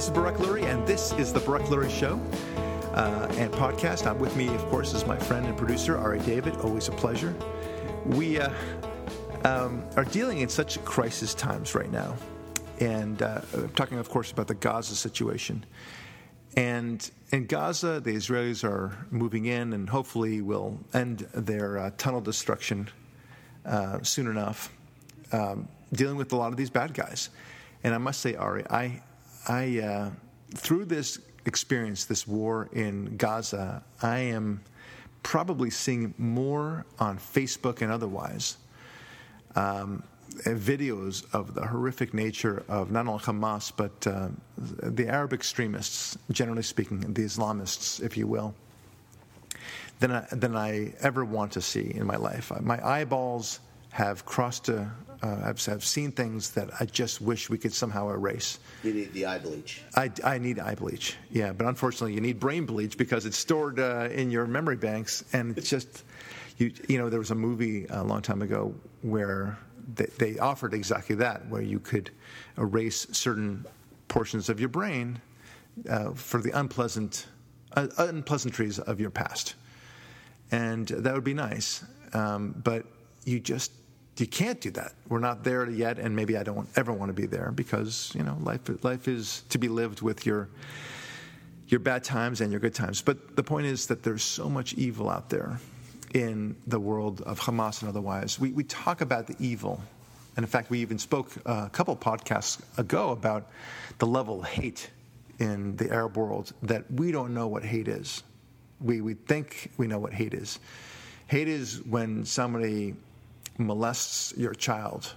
Hi, this is Barak Lurie, and this is the Barak Lurie Show uh, and podcast. I'm with me, of course, is my friend and producer, Ari David. Always a pleasure. We uh, um, are dealing in such crisis times right now. And uh, I'm talking, of course, about the Gaza situation. And in Gaza, the Israelis are moving in and hopefully will end their uh, tunnel destruction uh, soon enough, um, dealing with a lot of these bad guys. And I must say, Ari, I, I uh, through this experience, this war in Gaza, I am probably seeing more on Facebook and otherwise um, videos of the horrific nature of not only Hamas, but uh, the Arab extremists, generally speaking, the Islamists, if you will, than I, than I ever want to see in my life. My eyeballs have crossed a, uh, I've, I've, seen things that I just wish we could somehow erase. You need the eye bleach. I, I need eye bleach, yeah. But unfortunately, you need brain bleach because it's stored uh, in your memory banks, and it's just, you, you know, there was a movie a long time ago where they, they offered exactly that, where you could erase certain portions of your brain uh, for the unpleasant uh, unpleasantries of your past, and that would be nice. Um, but you just you can't do that. We're not there yet, and maybe I don't ever want to be there because you know life life is to be lived with your your bad times and your good times. But the point is that there's so much evil out there in the world of Hamas and otherwise. We we talk about the evil, and in fact, we even spoke a couple podcasts ago about the level of hate in the Arab world that we don't know what hate is. We we think we know what hate is. Hate is when somebody molests your child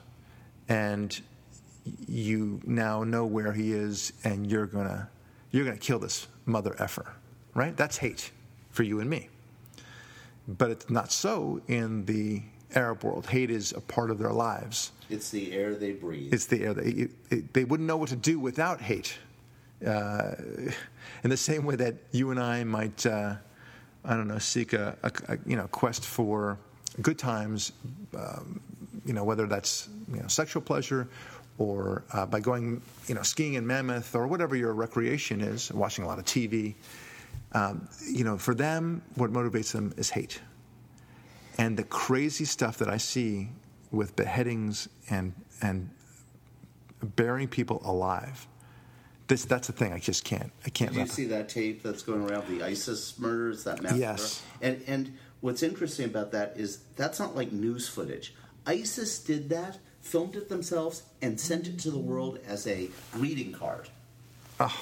and you now know where he is and you're gonna you're gonna kill this mother effer right? That's hate for you and me. But it's not so in the arab world. Hate is a part of their lives. It's the air they breathe. It's the air they, it, they wouldn't know what to do without hate. Uh, in the same way that you and i might uh, i don't know seek a, a, a you know quest for good times, um, you know, whether that's you know, sexual pleasure or uh, by going, you know, skiing in Mammoth or whatever your recreation is, watching a lot of TV. Um, you know, for them, what motivates them is hate. And the crazy stuff that I see with beheadings and and burying people alive. This that's the thing I just can't I can't. Did you see that tape that's going around the ISIS murders that massacre? Yes. And and what's interesting about that is that's not like news footage. ISIS did that, filmed it themselves, and sent it to the world as a greeting card. Oh.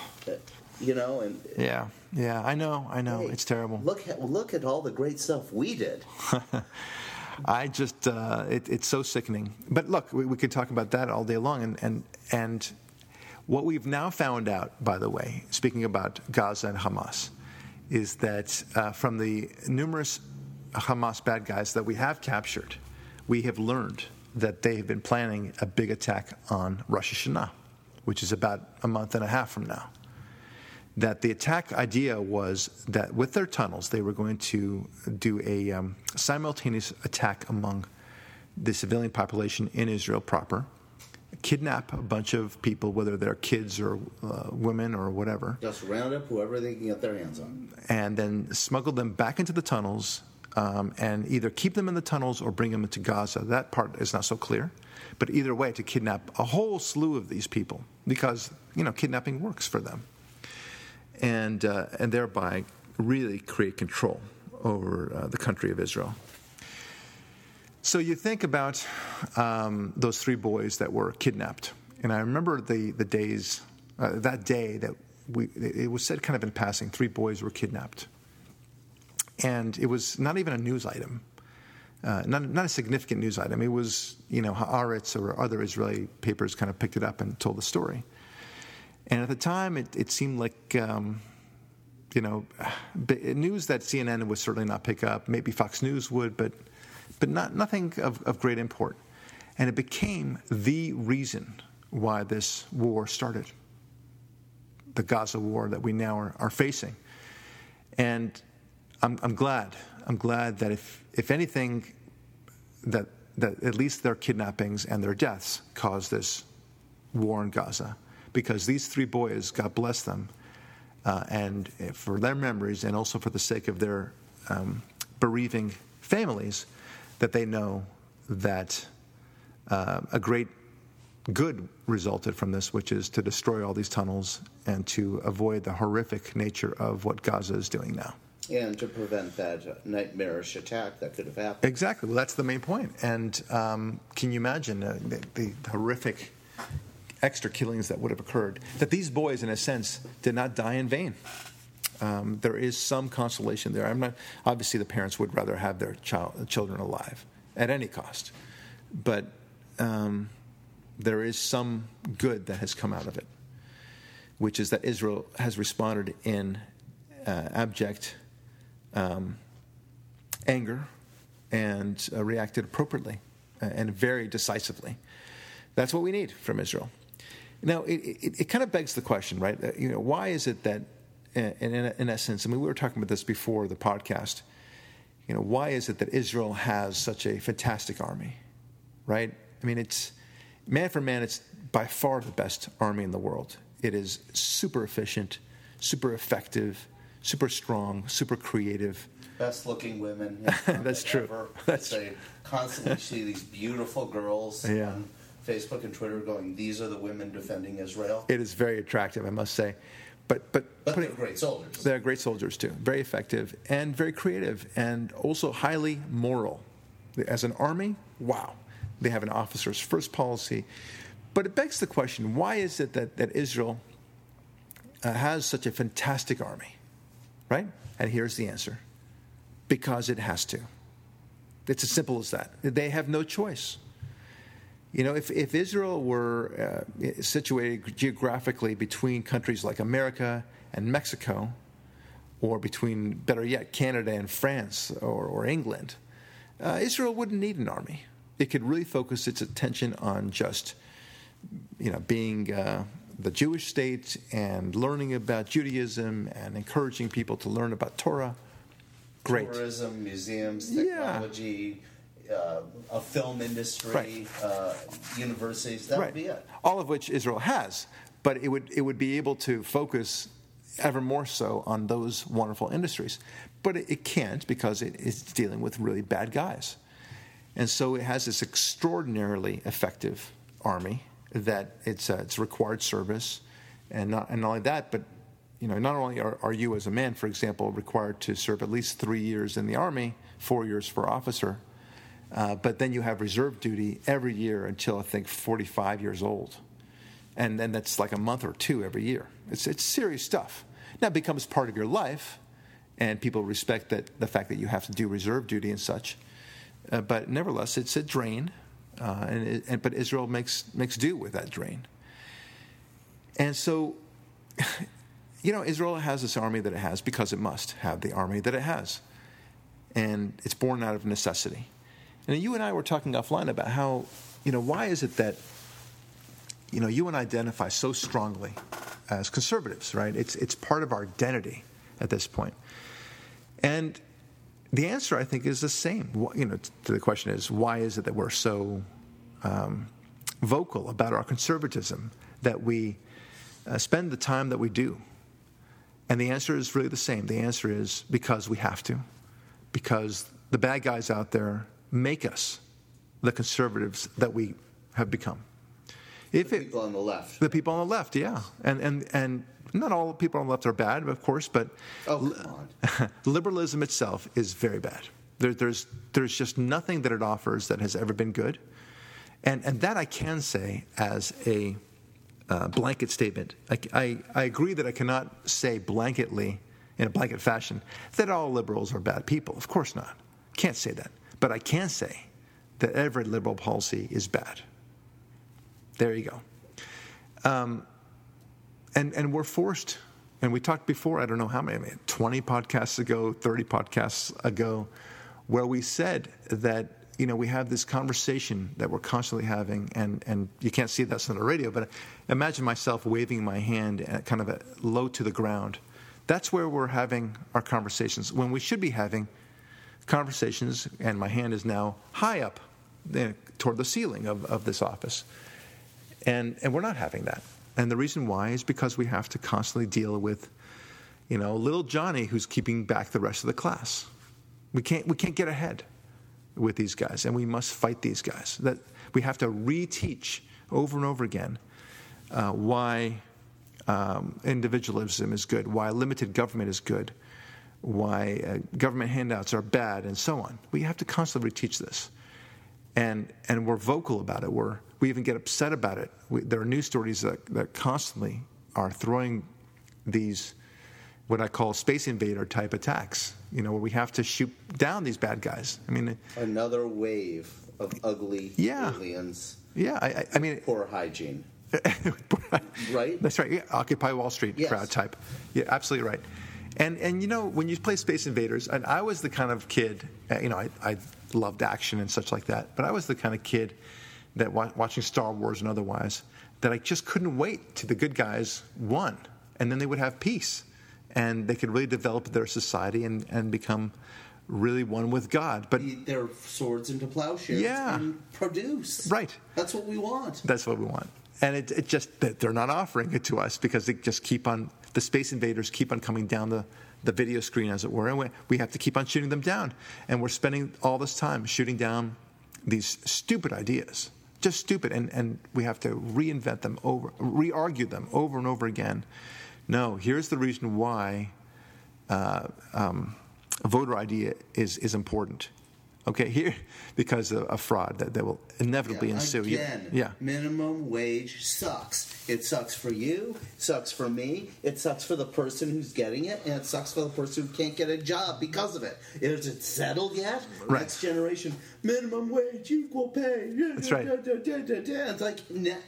You know, and yeah, yeah, I know, I know, hey, it's terrible. Look at look at all the great stuff we did. I just, uh, it, it's so sickening. But look, we, we, could talk about that all day long. And, and, and what we've now found out, by the way, speaking about Gaza and Hamas, is that uh, from the numerous Hamas bad guys that we have captured, we have learned that they have been planning a big attack on Rosh Hashanah, which is about a month and a half from now. That the attack idea was that with their tunnels, they were going to do a um, simultaneous attack among the civilian population in Israel proper, kidnap a bunch of people, whether they're kids or uh, women or whatever. Just round up whoever they can get their hands on. And then smuggle them back into the tunnels um, and either keep them in the tunnels or bring them into Gaza. That part is not so clear. But either way, to kidnap a whole slew of these people because, you know, kidnapping works for them. And, uh, and thereby really create control over uh, the country of Israel. So you think about um, those three boys that were kidnapped. And I remember the, the days, uh, that day that we, it was said kind of in passing, three boys were kidnapped and it was not even a news item, uh, not, not a significant news item. It was, you know, Haaretz or other Israeli papers kind of picked it up and told the story. And at the time, it, it seemed like, um, you know, news that CNN would certainly not pick up. Maybe Fox News would, but, but not, nothing of, of great import. And it became the reason why this war started the Gaza war that we now are, are facing. And I'm, I'm glad. I'm glad that if, if anything, that, that at least their kidnappings and their deaths caused this war in Gaza. because these three boys, God bless them, uh, and for their memories and also for the sake of their um, bereaving families, that they know that uh, a great good resulted from this, which is to destroy all these tunnels and to avoid the horrific nature of what Gaza is doing now. And to prevent that nightmarish attack that could have happened. Exactly. Well, that's the main point. And um, can you imagine uh, the, the horrific extra killings that would have occurred? That these boys, in a sense, did not die in vain. Um, there is some consolation there. I'm not. Obviously, the parents would rather have their child, children alive at any cost, but um, there is some good that has come out of it, which is that Israel has responded in uh, abject um, anger and uh, reacted appropriately uh, and very decisively. That's what we need from Israel. Now, it, it, it kind of begs the question, right? Uh, you know, why is it that, in, in, in essence, I mean, we were talking about this before the podcast. You know, why is it that Israel has such a fantastic army, right? I mean, it's man for man, it's by far the best army in the world. It is super efficient, super effective, super strong, super creative. Best looking women. That's true. Ever. That's they constantly see these beautiful girls Yeah. on Facebook and Twitter going, "These are the women defending Israel." It is very attractive, I must say. But but, But putting- they're great soldiers. They're great soldiers too, very effective and very creative, and also highly moral. As an army, wow, they have an officer's first policy. But it begs the question: Why is it that that Israel uh, has such a fantastic army, right? And here's the answer: because it has to. It's as simple as that. They have no choice. You know, if, if Israel were uh, situated geographically between countries like America and Mexico, or between, better yet, Canada and France or, or England, uh, Israel wouldn't need an army. It could really focus its attention on just, you know, being uh, the Jewish state and learning about Judaism and encouraging people to learn about Torah. Great. Tourism, museums, Yeah. technology, uh, a film industry, Right. uh, universities. That right. would be it. All of which Israel has, but it would it would be able to focus ever more so on those wonderful industries. But it, it can't because it is dealing with really bad guys, and so it has this extraordinarily effective army that it's uh, it's required service, and not and not only that, but you know, not only are, are you as a man, for example, required to serve at least three years in the army, four years for officer, uh, but then you have reserve duty every year until I think 45 years old. And then that's like a month or two every year. It's, it's serious stuff. Now it becomes part of your life, and people respect that, the fact that you have to do reserve duty and such. Uh, but nevertheless, it's a drain, uh, and, and but Israel makes makes do with that drain. And so, you know, Israel has this army that it has because it must have the army that it has, and it's born out of necessity. And you and I were talking offline about how, you know, why is it that, you know, you and I identify so strongly as conservatives, right? It's it's part of our identity at this point. And the answer, I think, is the same. You know, to the question is, why is it that we're so um, vocal about our conservatism that we uh, spend the time that we do? And the answer is really the same. The answer is because we have to, because the bad guys out there make us the conservatives that we have become. If The it, people on the left. the people on the left, yeah, and and and not all people on the left are bad, of course, but Oh, liberalism itself is very bad. There, there's there's just nothing that it offers that has ever been good, and and that I can say as a uh, blanket statement. I, I I agree that I cannot say blanketly in a blanket fashion that all liberals are bad people. Of course not. Can't say that, but I can say that every liberal policy is bad. There you go. Um, and and we're forced. And we talked before. I don't know how many, I mean, twenty podcasts ago, thirty podcasts ago, where we said that you know we have this conversation that we're constantly having, and and you can't see this on the radio, but imagine myself waving my hand at kind of a low to the ground. That's where we're having our conversations when we should be having conversations, and my hand is now high up eh, toward the ceiling of, of this office. And, and we're not having that. And the reason why is because we have to constantly deal with, you know, little Johnny who's keeping back the rest of the class. We can't, we can't get ahead with these guys, and we must fight these guys. That we have to reteach over and over again uh, why um, individualism is good, why limited government is good, why uh, government handouts are bad, and so on. We have to constantly reteach this, and and we're vocal about it. We're we even get upset about it. We, there are news stories that, that constantly are throwing these what I call space invader type attacks. You know, where we have to shoot down these bad guys. I mean, another wave of ugly yeah. aliens. Yeah, I, I mean, poor hygiene. right. That's right. Yeah, Occupy Wall Street yes. crowd type. Yeah, absolutely right. And and you know when you play Space Invaders, and I was the kind of kid, uh, you know, I, I loved action and such like that, but I was the kind of kid that watching Star Wars and otherwise that I just couldn't wait till the good guys won, and then they would have peace, and they could really develop their society and and become really one with God. But their swords into plowshares yeah. and produce. Right. That's what we want. That's what we want. And it, it just they're not offering it to us because they just keep on the space invaders keep on coming down the the video screen, as it were, and we, we have to keep on shooting them down. And we're spending all this time shooting down these stupid ideas just stupid, and, and we have to reinvent them over, re argue them over and over again. No, here's the reason why uh, um, voter ID is, is important. Okay, here because of, of fraud that, that will inevitably yeah, ensue. Again, yeah, minimum wage sucks. It sucks for you. Sucks for me. It sucks for the person who's getting it, and it sucks for the person who can't get a job because of it. Is it settled yet? Right. Next generation, minimum wage, equal pay. That's right. It's like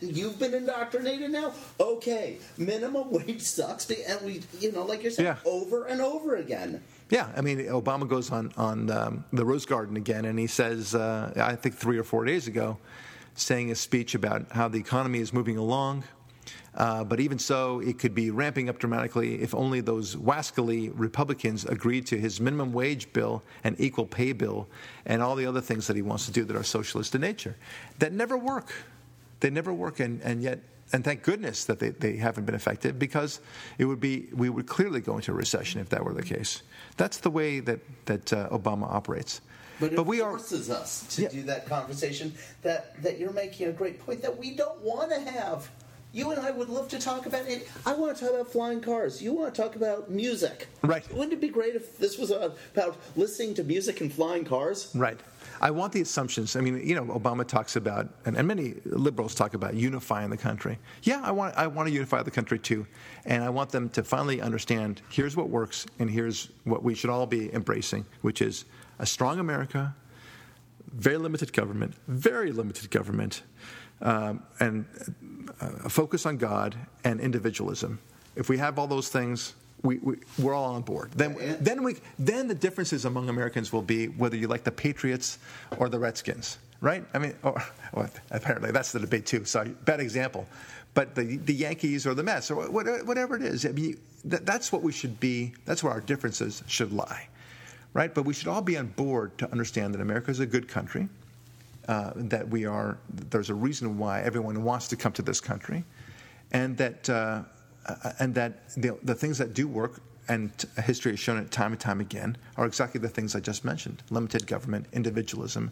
you've been indoctrinated now. Okay, minimum wage sucks, and we, you know, like you're saying, yeah. over and over again. Yeah, I mean, Obama goes on on um, the Rose Garden again, and he says, uh, I think three or four days ago, saying a speech about how the economy is moving along. Uh, but even so, it could be ramping up dramatically if only those wascally Republicans agreed to his minimum wage bill and equal pay bill and all the other things that he wants to do that are socialist in nature. That never work. They never work, and, and yet and thank goodness that they, they haven't been affected because it would be we would clearly go into a recession if that were the case. That's the way that that uh, Obama operates. But, but we forces are, us to yeah. do that conversation. That that you're making a great point that we don't want to have. You and I would love to talk about it. I want to talk about flying cars. You want to talk about music. Right. Wouldn't it be great if this was about listening to music and flying cars? Right. I want the assumptions. I mean, you know, Obama talks about, and, and, many liberals talk about unifying the country. Yeah, I want, I want to unify the country too. And I want them to finally understand here's what works and here's what we should all be embracing, which is a strong America, very limited government, very limited government, um, and a focus on God and individualism. If we have all those things, we, we, we're all on board. Then, yeah. then, we, then the differences among Americans will be whether you like the Patriots or the Redskins, right? I mean, or, well, apparently that's the debate too. Sorry, bad example. But the, the Yankees or the Mets or whatever it is, I mean, that, that's what we should be, that's where our differences should lie, right? But we should all be on board to understand that America is a good country, uh, that we are, there's a reason why everyone wants to come to this country, and that. Uh, Uh, and that the, the things that do work, and history has shown it time and time again, are exactly the things I just mentioned: limited government, individualism,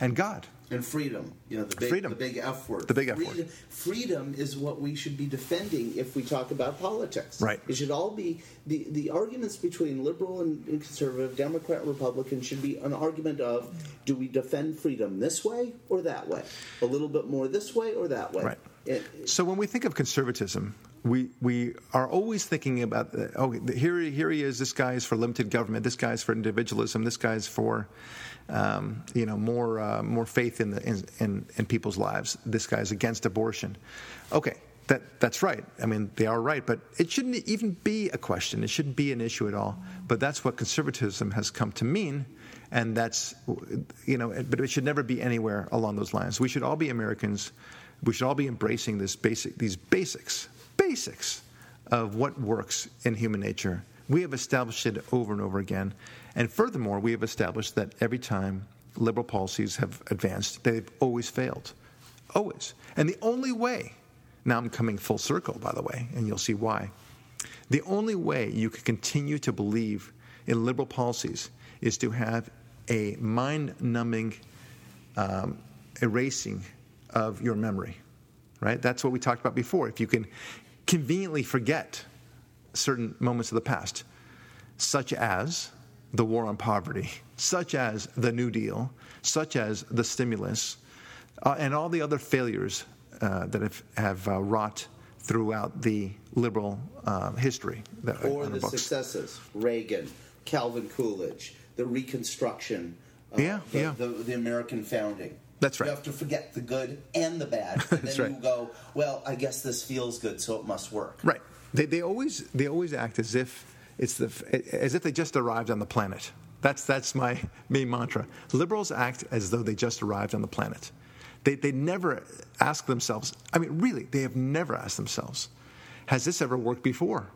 and God. And freedom, you know, the big, freedom. the big F word. The big F freedom, word. Freedom is what we should be defending if we talk about politics. Right. It should all be the, the arguments between liberal and conservative, Democrat, and Republican should be an argument of do we defend freedom this way or that way, a little bit more this way or that way. Right. It, so when we think of conservatism, we we are always thinking about oh here here he is this guy is for limited government this guy is for individualism this guy is for um, you know more uh, more faith in the in, in, in people's lives. This guy is against abortion. Okay that that's right. I mean they are right but it shouldn't even be a question. It shouldn't be an issue at all. But that's what conservatism has come to mean and that's you know but it should never be anywhere along those lines. We should all be Americans. We should all be embracing this basic these basics basics of what works in human nature. We have established it over and over again. And furthermore, we have established that every time liberal policies have advanced, they've always failed. Always. And the only way Now I'm coming full circle, by the way, and you'll see why. The only way you can continue to believe in liberal policies is to have a mind numbing um, erasing of your memory, right? That's what we talked about before. If you can conveniently forget certain moments of the past, such as the war on poverty, such as the New Deal, such as the stimulus, uh, and all the other failures uh, that have, have uh, wrought throughout the liberal uh, history. That, or the books. successes Reagan, Calvin Coolidge, the Reconstruction, uh, yeah, the, yeah. The, the, American founding. That's right. You have to forget the good and the bad, and then right. you go, "Well, I guess this feels good, so it must work." Right. They, they always they always act as if it's the as if they just arrived on the planet. That's that's my main mantra. Liberals act as though they just arrived on the planet. They they never ask themselves. I mean, really, they have never asked themselves, "Has this ever worked before?"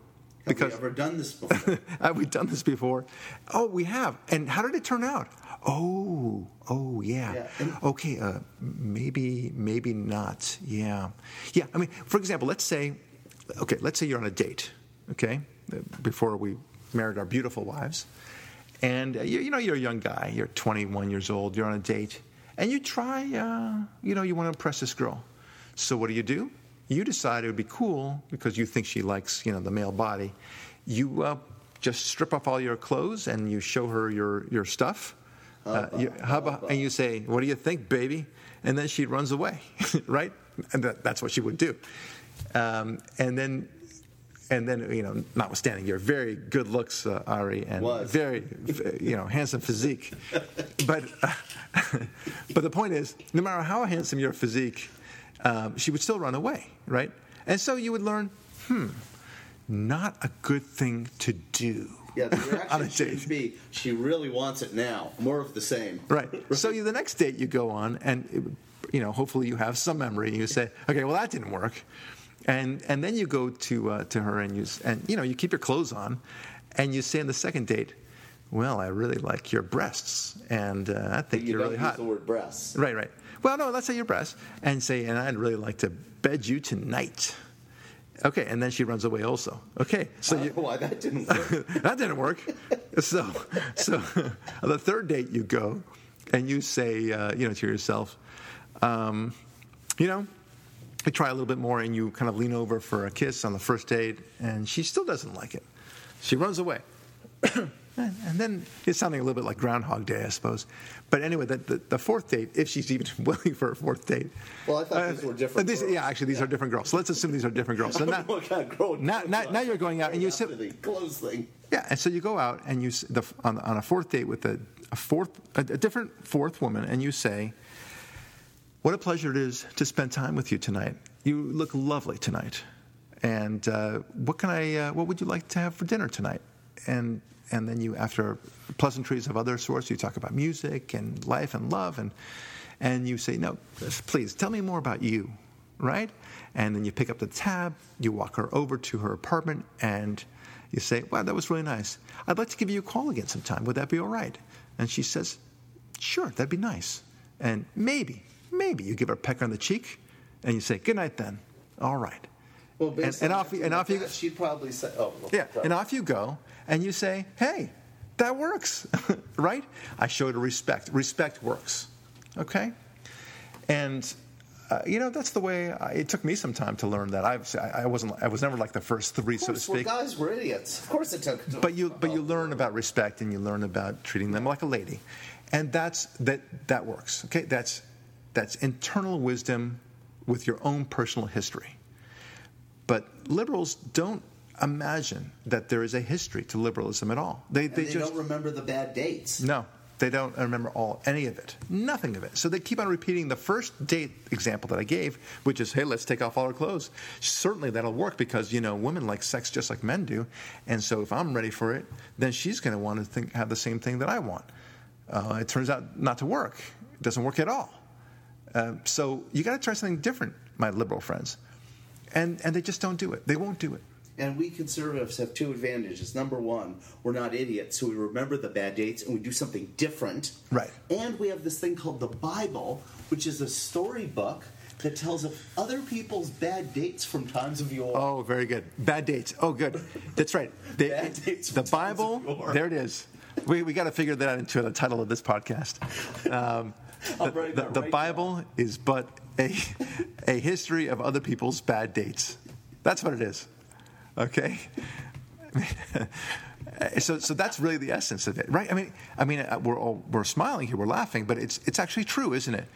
Because, have we ever done this before? have we done this before? Oh, we have. And how did it turn out? Oh, oh, yeah. yeah. Okay, uh, maybe, maybe not. Yeah, yeah. I mean, for example, let's say, okay, let's say you're on a date. Okay, before we married our beautiful wives, and uh, you, you, know you're a young guy. You're 21 years old. You're on a date, and you try. Uh, you know, you want to impress this girl. So what do you do? You decide it would be cool because you think she likes, you know, the male body. You uh, just strip off all your clothes and you show her your, your stuff. Uh, you, and you say, What do you think, baby? And then she runs away, right? And that, that's what she would do. Um, and then, and then, you know, notwithstanding your very good looks, uh, Ari, and Was. very, you know, handsome physique. but, uh, but the point is, no matter how handsome your physique, um, she would still run away, right? And so you would learn, hmm, not a good thing to do. Yeah, the reaction should be she really wants it now. More of the same. Right. so you, the next date you go on, and it, you know, hopefully you have some memory. And you say, okay, well that didn't work, and and then you go to uh, to her and you and you know you keep your clothes on, and you say on the second date, well, I really like your breasts, and uh, I think you are really hot. the word breasts. Right, right. Well, no, let's say your breasts, and say, and I'd really like to bed you tonight. Okay, and then she runs away also. Okay, so you, why that didn't work? that didn't work. So, so the third date you go, and you say, uh, you know, to yourself, um, you know, you try a little bit more, and you kind of lean over for a kiss on the first date, and she still doesn't like it. She runs away. And then it's sounding a little bit like Groundhog Day, I suppose. But anyway, the, the, the fourth date, if she's even willing for a fourth date. Well, I thought uh, these were different. These, yeah, actually, these yeah. are different girls. So let's assume these are different girls. So now, now, now, now, you're going out and you sit. The clothes thing. Yeah, and so you go out and you the, on, on a fourth date with a, a fourth, a, a different fourth woman, and you say, "What a pleasure it is to spend time with you tonight. You look lovely tonight. And uh, what can I? Uh, what would you like to have for dinner tonight?" And and then you, after pleasantries of other sorts, you talk about music and life and love, and and you say, no, please tell me more about you, right? And then you pick up the tab, you walk her over to her apartment, and you say, wow, that was really nice. I'd like to give you a call again sometime. Would that be all right? And she says, sure, that'd be nice. And maybe, maybe you give her a peck on the cheek, and you say, good night then. All right. Well, and, and off, and off you go. She'd probably say, "Oh, well, yeah," sorry. and off you go, and you say, "Hey, that works, right?" I showed her respect. Respect works, okay? And uh, you know that's the way. I, it took me some time to learn that. I've, I wasn't. I was never like the first three, so to speak. Well, guys were idiots. Of course, it took. But you, but you learn about respect, and you learn about treating them like a lady, and that's that. That works. Okay, that's that's internal wisdom with your own personal history. But liberals don't imagine that there is a history to liberalism at all. They, they, they just, don't remember the bad dates. No, they don't remember all any of it, nothing of it. So they keep on repeating the first date example that I gave, which is, "Hey, let's take off all our clothes." Certainly that'll work because you know women like sex just like men do, and so if I'm ready for it, then she's going to want to think, have the same thing that I want. Uh, it turns out not to work. It doesn't work at all. Uh, so you got to try something different, my liberal friends and and they just don't do it. They won't do it. And we conservatives have two advantages. Number one, we're not idiots, so we remember the bad dates and we do something different. Right. And we have this thing called the Bible, which is a storybook that tells of other people's bad dates from times of yore. Oh, very good. Bad dates. Oh, good. That's right. The, Bad dates the Bible. There it is. We we got to figure that out into the title of this podcast. Um, the the, the right Bible is but a a history of other people's bad dates. That's what it is. Okay. so so that's really the essence of it, right? I mean, I mean, uh, we're all, we're smiling here, we're laughing, but it's it's actually true, isn't it?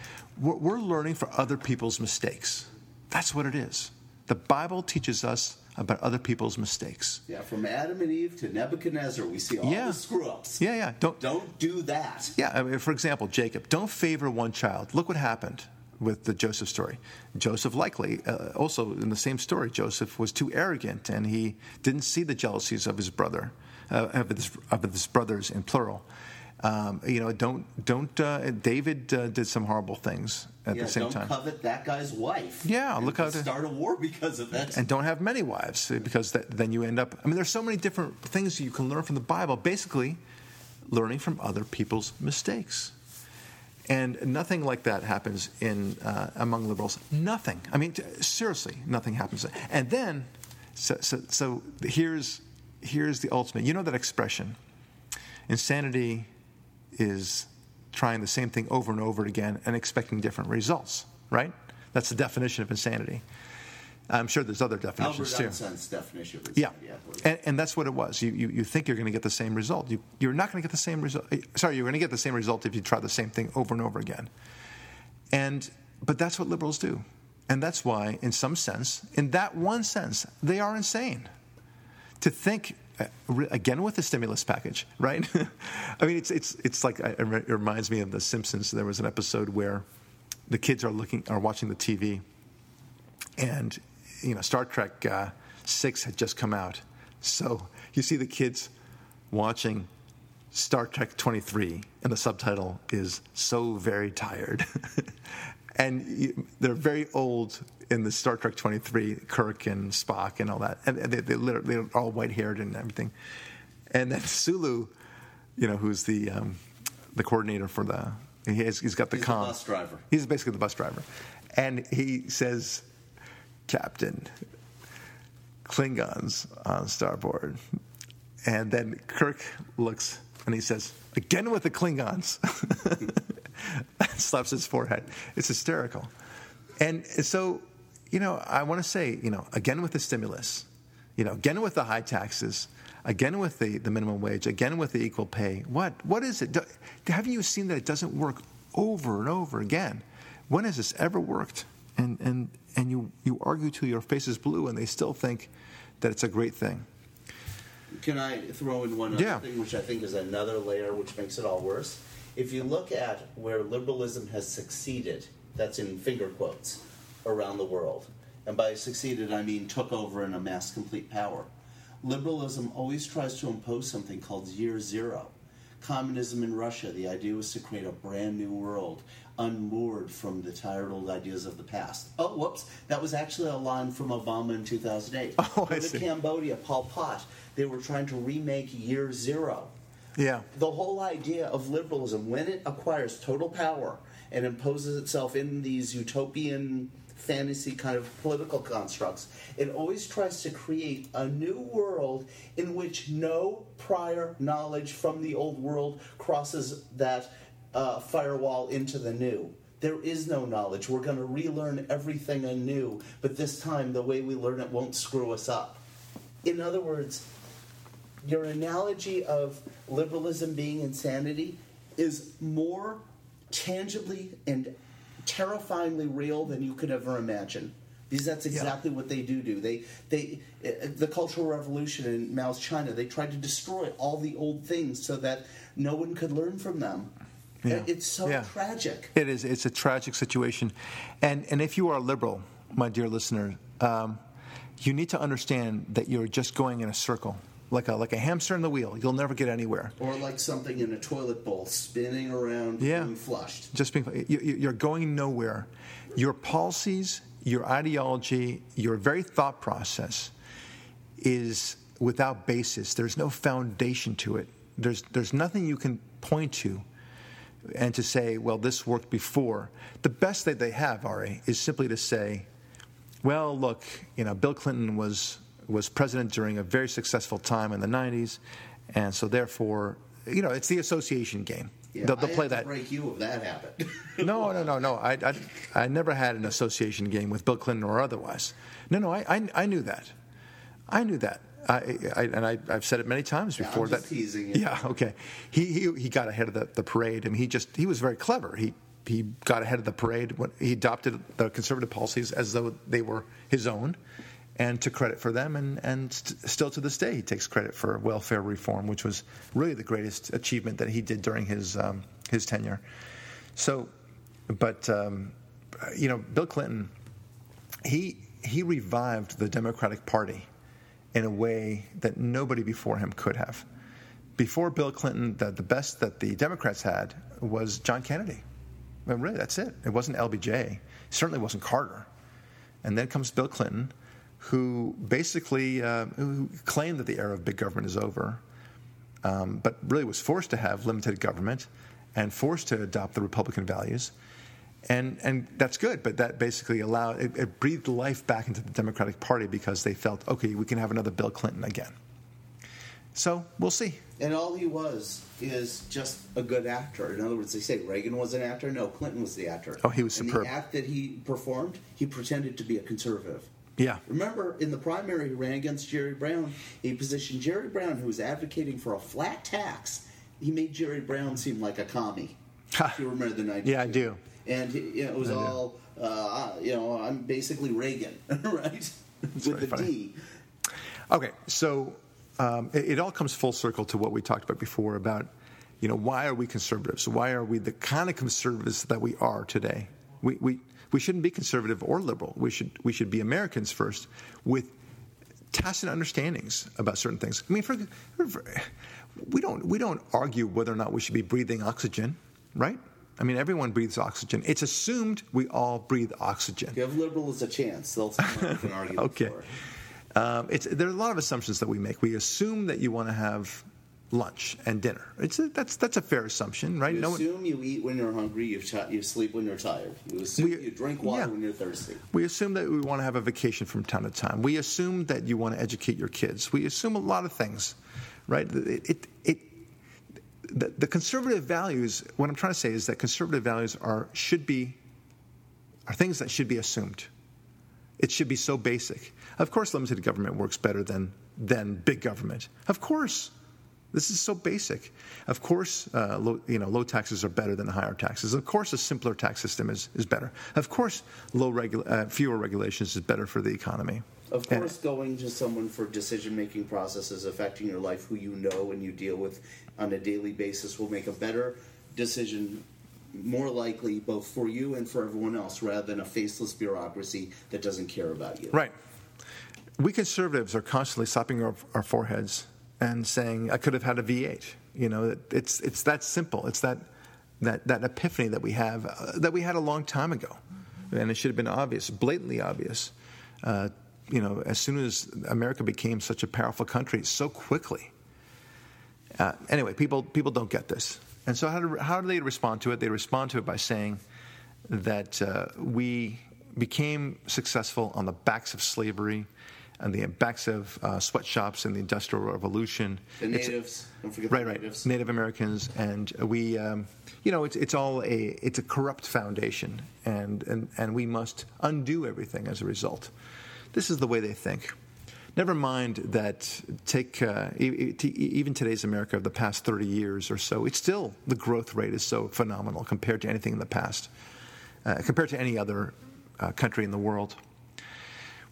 We're, we're learning from other people's mistakes. That's what it is. The Bible teaches us about other people's mistakes. Yeah, from Adam and Eve to Nebuchadnezzar, we see all Yeah. the screw ups. Yeah, yeah. Don't Don't do that. Yeah, I mean, for example, Jacob, don't favor one child. Look what happened with the Joseph story. Joseph likely, uh, also in the same story, Joseph was too arrogant and he didn't see the jealousies of his brother, uh, of, his, of his brothers in plural. Um, you know, don't don't. Uh, David uh, did some horrible things at yeah, the same don't time. covet that guy's wife. Yeah, and look how to- start a war because of that. and don't have many wives uh, because that, then you end up i mean there's so many different things you can learn from the bible basically learning from other people's mistakes and nothing like that happens in uh, among liberals. Nothing. I mean t- seriously nothing happens. And then so, so, so here's here's the ultimate. You know that expression insanity is trying the same thing over and over again and expecting different results right? That's the definition of insanity i'm sure there's other Albert definitions too Einstein's definition of yeah, and, and that's what it was. You, you, you think you're going to get the same result. You, you're not going to get the same result. Sorry, you're going to get the same result if you try the same thing over and over again. And but that's what liberals do, and that's why, in some sense, in that one sense, they are insane. To think uh, again with the stimulus package, right? I mean, it's it's it's like it it reminds me of The Simpsons. There was an episode where the kids are looking are watching the TV, and you know Star Trek uh, Six had just come out, so you see the kids watching Star Trek Twenty Three, and the subtitle is "So very tired," and you, they're very old in the Star Trek Twenty Three, Kirk and Spock and all that, and they, they literally they're all white haired and everything, and then Sulu, you know, who's the um, the coordinator for the he has, he's got the He's the bus driver. He's basically the bus driver. And he says, Captain, Klingons on starboard. And then Kirk looks and he says, Again with the Klingons. Slaps his forehead. It's hysterical. And so, you know, I want to say, you know, again with the stimulus, you know, again with the high taxes, again with the, the minimum wage, again with the equal pay. What what is it? Do, haven't you seen that it doesn't work over and over again? When has this ever worked? And and and you you argue till your face is blue, and they still think that it's a great thing. Can I throw in one other Yeah. thing, which I think is another layer which makes it all worse? If you look at where liberalism has succeeded, that's in finger quotes, around the world, and by succeeded I mean took over and amassed complete power. Liberalism always tries to impose something called year zero. Communism in Russia, the idea was to create a brand new world, unmoored from the tired old ideas of the past. Oh, whoops, that was actually a line from Obama in 2008. Oh, I see. Cambodia, Pol Pot, they were trying to remake year zero. Yeah. The whole idea of liberalism, when it acquires total power and imposes itself in these utopian fantasy kind of political constructs, it always tries to create a new world in which no prior knowledge from the old world crosses that uh, firewall into the new. There is no knowledge. We're going to relearn everything anew, but this time the way we learn it won't screw us up. In other words, your analogy of liberalism being insanity is more tangibly and terrifyingly real than you could ever imagine. Because that's exactly what they do do. They, they, uh, the Cultural Revolution in Mao's China, they tried to destroy all the old things so that no one could learn from them. Yeah. It's so Yeah. tragic. It is. It's a tragic situation, and and if you are a liberal, my dear listener, um, you need to understand that you're just going in a circle, like a like a hamster in the wheel. You'll never get anywhere. Or like something in a toilet bowl spinning around Yeah. being flushed. Just being, you- you- you're going nowhere. Your policies, your ideology, your very thought process is without basis. There's no foundation to it. There's there's nothing you can point to and to say, well, this worked before. The best that they have, Ari, is simply to say, well, look, you know, Bill Clinton was was president during a very successful time in the '90s, and so therefore, you know, it's the association game. Yeah, they'll, they'll play that. break you if that happened. No, no, no, no. I, I, I never had an association game with Bill Clinton or otherwise. No, no, I, I, I knew that. I knew that. I, I, and I, I've said it many times Yeah, I'm before. just that teasing. Yeah, okay. He, he, he got ahead of the, the parade. I mean, he just he was very clever. He he got ahead of the parade when he adopted the conservative policies as though they were his own, and took credit for them. And and st- still to this day, he takes credit for welfare reform, which was really the greatest achievement that he did during his um, his tenure. So, but um, you know, Bill Clinton, he he revived the Democratic Party in a way that nobody before him could have. Before Bill Clinton, the, the best that the Democrats had was John Kennedy. I mean, really, that's it. It wasn't LBJ. It certainly wasn't Carter. And then comes Bill Clinton, who basically uh, who claimed that the era of big government is over, um, but really was forced to have limited government and forced to adopt the Republican values. And, and that's good, but that basically allowed, it, it breathed life back into the Democratic Party because they felt, okay, we can have another Bill Clinton again. So we'll see. and all he was is just a good actor. In other words, they say Reagan was an actor. No, Clinton was the actor. Oh, he was and superb. The act that he performed, he pretended to be a conservative. Yeah. Remember, in the primary, he ran against Jerry Brown. He positioned Jerry Brown, who was advocating for a flat tax. He made Jerry Brown seem like a commie. If you remember the 90s. Yeah, I do. And you know, it was all, uh, you know, I'm basically Reagan, right? With the funny. D. Okay, so um, it, it all comes full circle to what we talked about before about, you know, why are we conservatives? Why are we the kind of conservatives that we are today? We, we, we shouldn't be conservative or liberal. We should, we should be Americans first with tacit understandings about certain things. I mean, for, for, we, don't, we don't argue whether or not we should be breathing oxygen, right? I mean, everyone breathes oxygen. It's assumed we all breathe oxygen. Give liberals a chance. They'll argue Okay. Um, it's, there are a lot of assumptions that we make. We assume that you want to have lunch and dinner. It's a, that's that's a fair assumption, right? You No one- assume you eat when you're hungry. You, ch- you sleep when you're tired. You assume We- you drink water yeah. when you're thirsty. we assume that we want to have a vacation from time to time. We assume that you want to educate your kids. We assume a lot of things, right? It, it, it, the, the conservative values. What I'm trying to say is that conservative values are should be are things that should be assumed. It should be so basic. Of course, limited government works better than than big government. Of course, this is so basic. Of course, uh, low, you know, low taxes are better than higher taxes. Of course, a simpler tax system is, is better. Of course, low regu- uh, fewer regulations is better for the economy. Of course, going to someone for decision making processes affecting your life, who you know and you deal with on a daily basis, will make a better decision more likely both for you and for everyone else rather than a faceless bureaucracy that doesn't care about you. Right. We conservatives are constantly slapping our, our foreheads and saying, "I could have had a V8." You know, it's it's that simple. It's that that that epiphany that we have uh, that we had a long time ago, and it should have been obvious, blatantly obvious. Uh, you know, as soon as America became such a powerful country so quickly. Uh, anyway, people people don't get this, and so how do how do they respond to it? They respond to it by saying that uh, we became successful on the backs of slavery and the backs of uh, sweatshops and the Industrial Revolution. The natives, don't forget right, the right, natives. Native Americans, and we, um, you know, it's it's all a it's a corrupt foundation, and and and we must undo everything as a result. This is the way they think. Never mind that. Take uh, even today's America of the past thirty years or so. It's still the growth rate is so phenomenal compared to anything in the past, uh, compared to any other uh, country in the world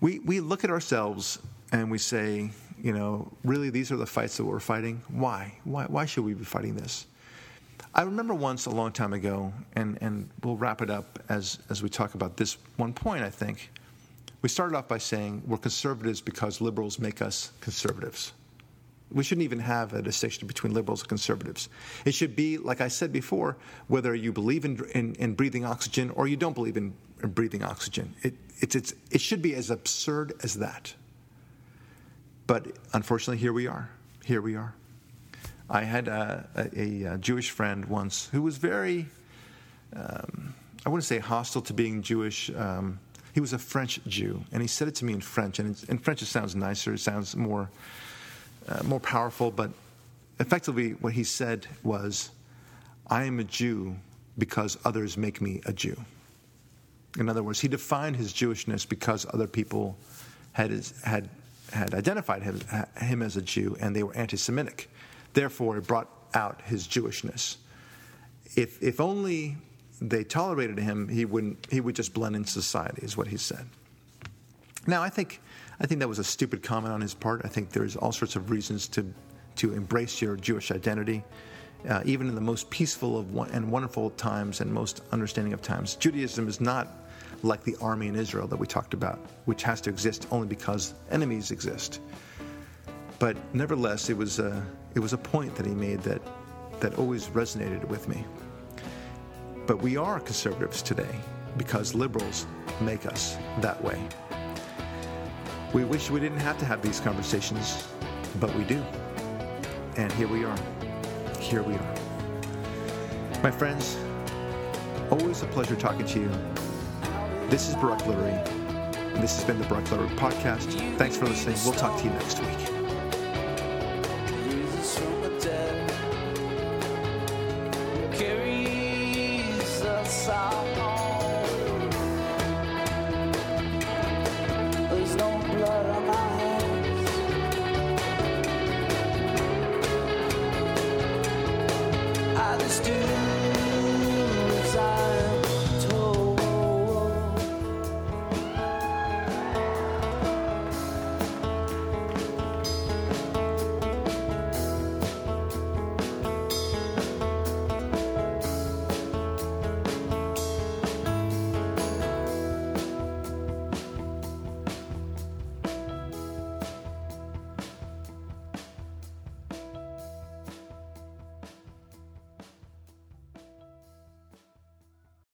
we, we look at ourselves and we say, you know, really these are the fights that we're fighting? Why? Why, why should we be fighting this? I remember once a long time ago, and, and we'll wrap it up as, as we talk about this one point, I think. We started off by saying we're conservatives because liberals make us conservatives. We shouldn't even have a distinction between liberals and conservatives. It should be, like I said before, whether you believe in, in, in breathing oxygen or you don't believe in, in breathing oxygen. It, it's, it's, it should be as absurd as that. But unfortunately, here we are. Here we are. I had a, a, a Jewish friend once who was very, um, I wouldn't say hostile to being Jewish. Um, he was a French Jew, and he said it to me in French. And in French, it sounds nicer, it sounds more, uh, more powerful. But effectively, what he said was, I am a Jew because others make me a Jew. In other words, he defined his Jewishness because other people had, had, had identified him, him as a Jew and they were anti Semitic. Therefore, it brought out his Jewishness. If, if only they tolerated him, he, wouldn't, he would just blend into society, is what he said. Now, I think, I think that was a stupid comment on his part. I think there's all sorts of reasons to, to embrace your Jewish identity uh, even in the most peaceful of one, and wonderful times and most understanding of times. Judaism is not like the army in Israel that we talked about, which has to exist only because enemies exist. But nevertheless, it was a, it was a point that he made that, that always resonated with me. But we are conservatives today because liberals make us that way. We wish we didn't have to have these conversations, but we do. And here we are here we are. My friends, always a pleasure talking to you. This is Barak Lurie. This has been the Barak Lurie Podcast. Thanks for listening. We'll talk to you next week.